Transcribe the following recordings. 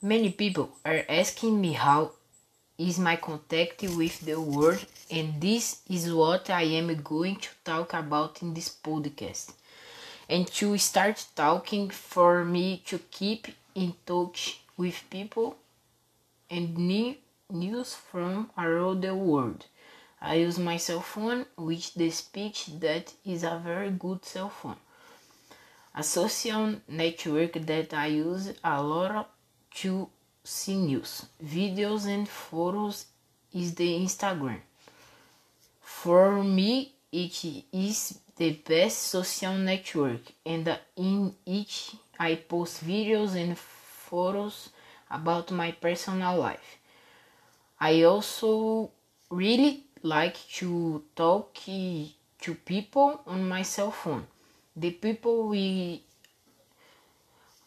Many people are asking me how is my contact with the world and this is what I am going to talk about in this podcast. And to start talking for me to keep in touch with people and new news from around the world. I use my cell phone which the speech that is a very good cell phone. A social network that I use a lot to see news, videos and photos is the Instagram. For me, it is the best social network and in it I post videos and photos about my personal life. I also really like to talk to people on my cell phone. The people we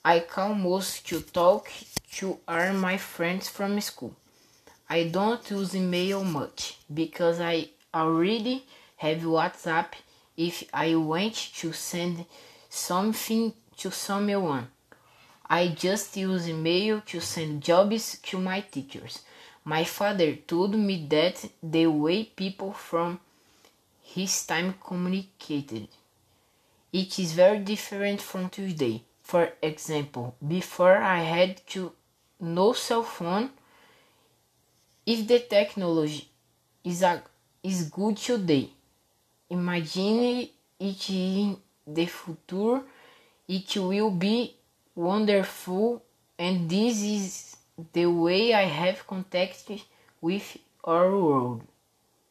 I call most to talk to are my friends from school. I don't use email much because I already have WhatsApp if I want to send something to someone. I just use email to send jobs to my teachers. My father told me that the way people from his time communicated it is very different from today. For example, before I had to no cell phone. If the technology is a, is good today, imagine it in the future. It will be wonderful, and this is the way I have contact with our world.